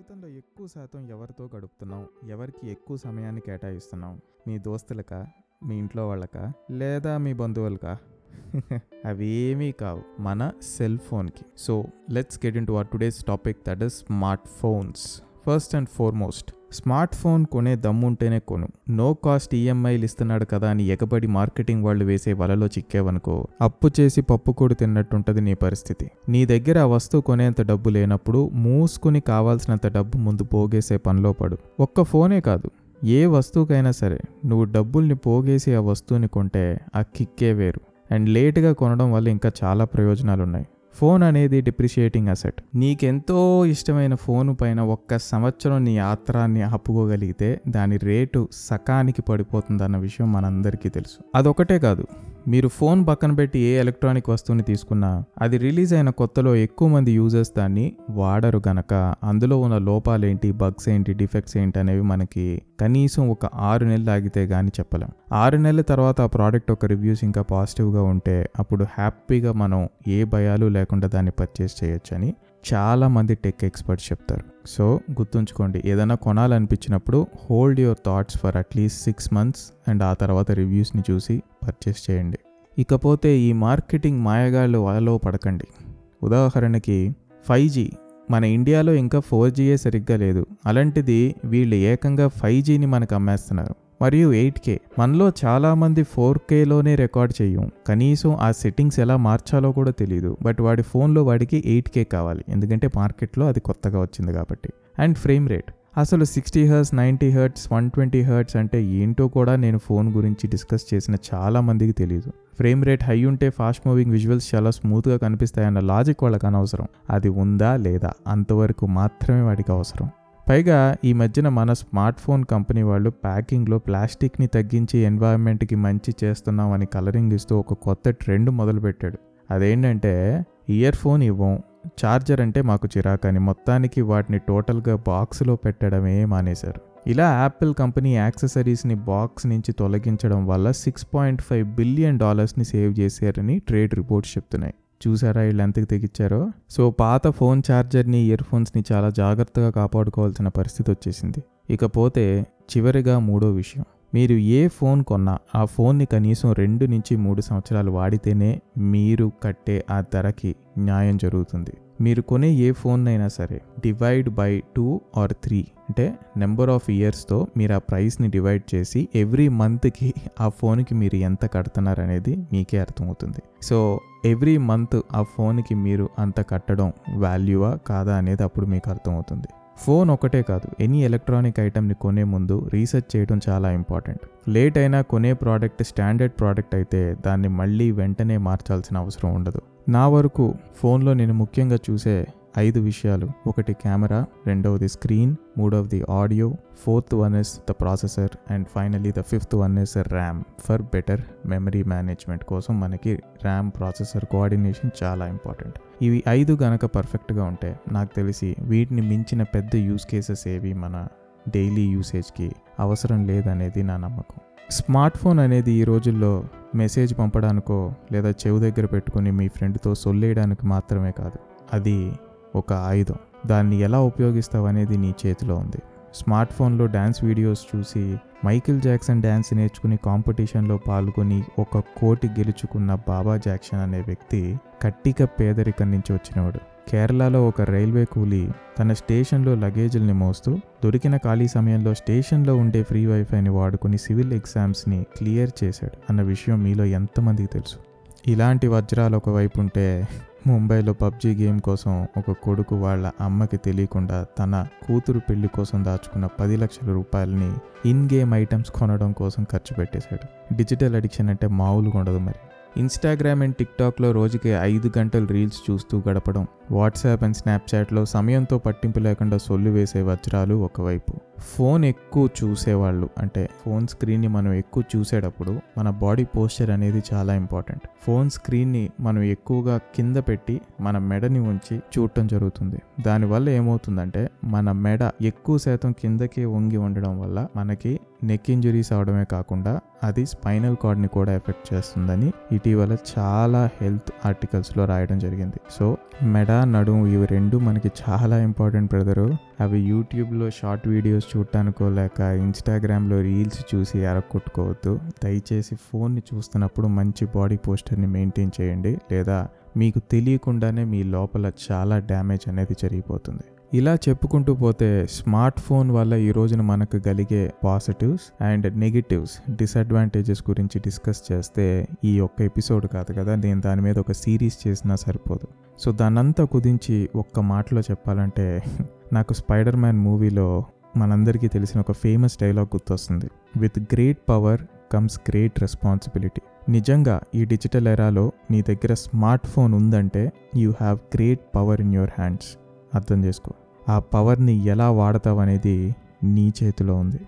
జీవితంలో ఎక్కువ శాతం ఎవరితో గడుపుతున్నావు? ఎవరికి ఎక్కువ సమయాన్ని కేటాయిస్తున్నావు? మీ దోస్తులకా? మీ ఇంట్లో వాళ్ళకా? లేదా మీ బంధువులకా? అవేమీ కావు. మన సెల్ ఫోన్కి. So let's get in to our today's topic that is smart phones. First and foremost smart phone కొనే దమ్ముంటేనే కొను. నో కాస్ట్ ఈఎంఐలు ఇస్తున్నాడు కదా అని ఎగబడి మార్కెటింగ్ వాళ్ళు వేసే వలలో చిక్కేవనుకో అప్పు చేసి పప్పు కూడా తిన్నట్టుంటది నీ పరిస్థితి. నీ దగ్గర ఆ వస్తువు కొనేంత డబ్బు లేనప్పుడు మూసుకుని కావాల్సినంత డబ్బు ముందు పోగేసే పనిలో పడు. ఒక్క ఫోనే కాదు ఏ వస్తువుకైనా సరే నువ్వు డబ్బుల్ని పోగేసి ఆ వస్తువుని కొంటే ఆ కిక్కే వేరు. అండ్ లేట్గా కొనడం వల్ల ఇంకా చాలా ప్రయోజనాలు ఉన్నాయి ఫోన్ అనేది డిప్రిషియేటింగ్ అసెట్. నీకెంతో ఇష్టమైన ఫోన్ పైన ఒక్క సంవత్సరం నీ యాత్రాన్ని ఆపుకోగలిగితే దాని రేటు సకానికి పడిపోతుందన్న విషయం మనందరికీ తెలుసు. అదొకటే కాదు మీరు ఫోన్ పక్కన పెట్టి ఏ ఎలక్ట్రానిక్ వస్తువుని తీసుకున్నా అది రిలీజ్ అయిన కొత్తలో ఎక్కువ మంది యూజర్స్ దాన్ని వాడరు గనక. అందులో ఉన్న లోపాలేంటి బగ్స్ ఏంటి డిఫెక్ట్స్ ఏంటి అనేవి మనకి కనీసం ఒక ఆరు నెలలు ఆగితే గానీ చెప్పలేం. ఆరు నెలల తర్వాత ఆ ప్రోడక్ట్ ఒక రివ్యూస్ ఇంకా పాజిటివ్గా ఉంటే అప్పుడు హ్యాపీగా మనం ఏ భయాలు లేకుండా దాన్ని పర్చేస్ చేయొచ్చని చాలా మంది టెక్ ఎక్స్పర్ట్స్ చెప్తారు. సో గుర్తుంచుకోండి ఏదైనా కొనాలనిపించినప్పుడు hold your thoughts for at least six months and ఆ తర్వాత రివ్యూస్ని చూసి పర్చేస్ చేయండి. ఇకపోతే ఈ మార్కెటింగ్ మాయగాళ్ళు వలలో పడకండి. ఉదాహరణకి ఫైవ్ జీ మన ఇండియాలో ఇంకా ఫోర్ జీయే సరిగ్గా లేదు. అలాంటిది వీళ్ళు ఏకంగా ఫైవ్ జీని మనకు అమ్మేస్తున్నారు. మరియు ఎయిట్ కే. మనలో చాలామంది ఫోర్ కేలోనే రికార్డ్ చేయం. కనీసం ఆ సెట్టింగ్స్ ఎలా మార్చాలో కూడా తెలియదు బట్ వాడి ఫోన్లో వాడికి ఎయిట్ కే కావాలి. ఎందుకంటే మార్కెట్లో అది కొత్తగా వచ్చింది కాబట్టి. And frame rate. అసలు sixty hertz ninety hertz one twenty hertz అంటే ఏంటో కూడా నేను ఫోన్ గురించి డిస్కస్ చేసిన చాలా మందికి తెలియదు ఫ్రేమ్ రేట్ హై ఉంటే ఫాస్ట్ మూవింగ్ విజువల్స్ చాలా స్మూత్గా కనిపిస్తాయన్న లాజిక్ వాళ్ళకి అనవసరం అది ఉందా లేదా అంతవరకు మాత్రమే వాడికి అవసరం. పైగా ఈ మధ్యన మన స్మార్ట్ ఫోన్ కంపెనీ వాళ్ళు ప్యాకింగ్లో ప్లాస్టిక్ని తగ్గించి ఎన్వైర్న్మెంట్కి మంచి చేస్తున్నాం అని కలరింగ్ ఇస్తూ ఒక కొత్త ట్రెండ్ మొదలుపెట్టాడు. అదేంటంటే ఇయర్ ఫోన్ ఇవ్వం చార్జర్ అంటే మాకు చిరాకని మొత్తానికి వాటిని టోటల్గా బాక్స్లో పెట్టడమే మానేశారు. ఇలా యాపిల్ కంపెనీ యాక్సెసరీస్ని బాక్స్ నుంచి తొలగించడం వల్ల సిక్స్ పాయింట్ ఫైవ్ బిలియన్ డాలర్స్ని సేవ్ చేశారని ట్రేడ్ రిపోర్ట్స్ చెప్తున్నాయి. చూసారా వీళ్ళు ఎంతకు తెగిచ్చారో? సో పాత ఫోన్ ఛార్జర్ని ఇయర్ ఫోన్స్ని చాలా జాగ్రత్తగా కాపాడుకోవాల్సిన పరిస్థితి వచ్చేసింది. ఇకపోతే చివరిగా మూడో విషయం. మీరు ఏ ఫోన్ కొన్నా ఆ ఫోన్ని కనీసం రెండు నుంచి మూడు సంవత్సరాలు వాడితేనే మీరు కట్టే ఆ ధరకి న్యాయం జరుగుతుంది. మీరు కొనే ఏ ఫోన్ అయినా సరే divide by two or three అంటే నెంబర్ ఆఫ్ ఇయర్స్తో మీరు ఆ ప్రైస్ని డివైడ్ చేసి ఎవ్రీ మంత్కి ఆ ఫోన్కి మీరు ఎంత కడుతున్నారు అనేది మీకే అర్థమవుతుంది. సో ఎవ్రీ మంత్ ఆ ఫోన్కి మీరు అంత కట్టడం వాల్యూవా కాదా అనేది అప్పుడు మీకు అర్థమవుతుంది. ఫోన్ ఒకటే కాదు ఎనీ ఎలక్ట్రానిక్ ఐటెంని కొనే ముందు రీసెర్చ్ చేయడం చాలా ఇంపార్టెంట్. లేట్ అయినా కొనే ప్రోడక్ట్ స్టాండర్డ్ ప్రోడక్ట్ అయితే దాన్ని మళ్ళీ వెంటనే మార్చాల్సిన అవసరం ఉండదు. నా వరకు ఫోన్లో నేను ముఖ్యంగా చూసే ఐదు విషయాలు. ఒకటి కెమెరా రెండవది స్క్రీన్ మూడవది audio fourth one is the processor and finally the fifth one is RAM. For better memory management కోసం మనకి ర్యామ్ ప్రాసెసర్ కోఆర్డినేషన్ చాలా ఇంపార్టెంట్. ఇవి ఐదు గనక పర్ఫెక్ట్గా ఉంటే నాకు తెలిసి వీటిని మించిన పెద్ద యూస్ కేసెస్ ఏవి మన డైలీ యూసేజ్కి అవసరం లేదనేది నా నమ్మకం. స్మార్ట్ ఫోన్ అనేది ఈ రోజుల్లో మెసేజ్ పంపడానికో లేదా చెవు దగ్గర పెట్టుకొని మీ ఫ్రెండ్తో సొల్లేయడానికి మాత్రమే కాదు. అది ఒక ఆయుధం. దాన్ని ఎలా ఉపయోగిస్తావు అనేది నీ చేతిలో ఉంది. స్మార్ట్ ఫోన్లో డ్యాన్స్ వీడియోస్ చూసి మైకిల్ జాక్సన్ డ్యాన్స్ నేర్చుకుని కాంపిటీషన్లో పాల్గొని ఒక కోటి గెలుచుకున్న బాబా జాక్సన్ అనే వ్యక్తి కట్టిక పేదరికం నుంచి వచ్చినవాడు. కేరళలో ఒక రైల్వే కూలీ తన స్టేషన్లో లగేజీల్ని మోస్తూ దొరికిన ఖాళీ సమయంలో స్టేషన్లో ఉండే ఫ్రీ వైఫైని వాడుకుని సివిల్ ఎగ్జామ్స్ని క్లియర్ చేశాడు అన్న విషయం మీలో ఎంతమందికి తెలుసు? ఇలాంటి వజ్రాలు ఒకవైపు ఉంటే ముంబైలో పబ్జీ గేమ్ కోసం ఒక కొడుకు వాళ్ళ అమ్మకి తెలియకుండా తన కూతురు పెళ్ళి కోసం దాచుకున్న పది లక్షల రూపాయలని ఇన్ గేమ్ ఐటమ్స్ కొనడం కోసం ఖర్చు పెట్టేశాడు. డిజిటల్ అడిక్షన్ అంటే మామూలుగా ఉండదు మరి. ఇన్స్టాగ్రామ్ అండ్ టిక్టాక్లో రోజుకి ఐదు గంటలు రీల్స్ చూస్తూ గడపడం వాట్సాప్ అండ్ స్నాప్చాట్లో సమయంతో పట్టింపు లేకుండా సొల్లు వేసే వజ్రాలు ఒకవైపు. ఫోన్ ఎక్కువ చూసేవాళ్ళు అంటే ఫోన్ స్క్రీన్ని మనం ఎక్కువ చూసేటప్పుడు మన బాడీ పోస్చర్ అనేది చాలా ఇంపార్టెంట్. ఫోన్ స్క్రీన్ని మనం ఎక్కువగా కింద పెట్టి మన మెడని ఉంచి చూడటం జరుగుతుంది. దానివల్ల ఏమవుతుందంటే మన మెడ ఎక్కువ శాతం కిందకే వంగి ఉండడం వల్ల మనకి నెక్ ఇంజరీస్ అవడమే కాకుండా అది స్పైనల్ కార్డ్ని కూడా ఎఫెక్ట్ చేస్తుందని ఇటీవల చాలా హెల్త్ ఆర్టికల్స్లో రాయడం జరిగింది. సో మెడ నడుము ఇవి రెండు మనకి చాలా ఇంపార్టెంట్ బ్రదరు అవి యూట్యూబ్లో షార్ట్ వీడియోస్ చూడటానికో లేక ఇన్స్టాగ్రామ్లో రీల్స్ చూసి అరక్కొట్టుకోవద్దు. దయచేసి ఫోన్ని చూస్తున్నప్పుడు మంచి బాడీ పోస్టర్ని మెయింటైన్ చేయండి. లేదా మీకు తెలియకుండానే మీ లోపల చాలా డ్యామేజ్ అనేది జరిగిపోతుంది. ఇలా చెప్పుకుంటూ పోతే స్మార్ట్ ఫోన్ వల్ల ఈ రోజున మనకు కలిగే పాజిటివ్స్ అండ్ నెగిటివ్స్ డిసడ్వాంటేజెస్ గురించి డిస్కస్ చేస్తే ఈ ఒక్క ఎపిసోడ్ కాదు కదా? నేను దాని మీద ఒక సిరీస్ చేసినా సరిపోదు. సో దానంతా కుదించి ఒక్క మాటలో చెప్పాలంటే నాకు స్పైడర్ మ్యాన్ మూవీలో మనందరికీ తెలిసిన ఒక ఫేమస్ డైలాగ్ గుర్తొస్తుంది. With great power comes great responsibility. నిజంగా ఈ డిజిటల్ ఎరాలో నీ దగ్గర స్మార్ట్ ఫోన్ ఉందంటే you have great power in your hands. అర్థం చేసుకో. ఆ పవర్ని ఎలా వాడతావు అనేది నీ చేతిలో ఉంది.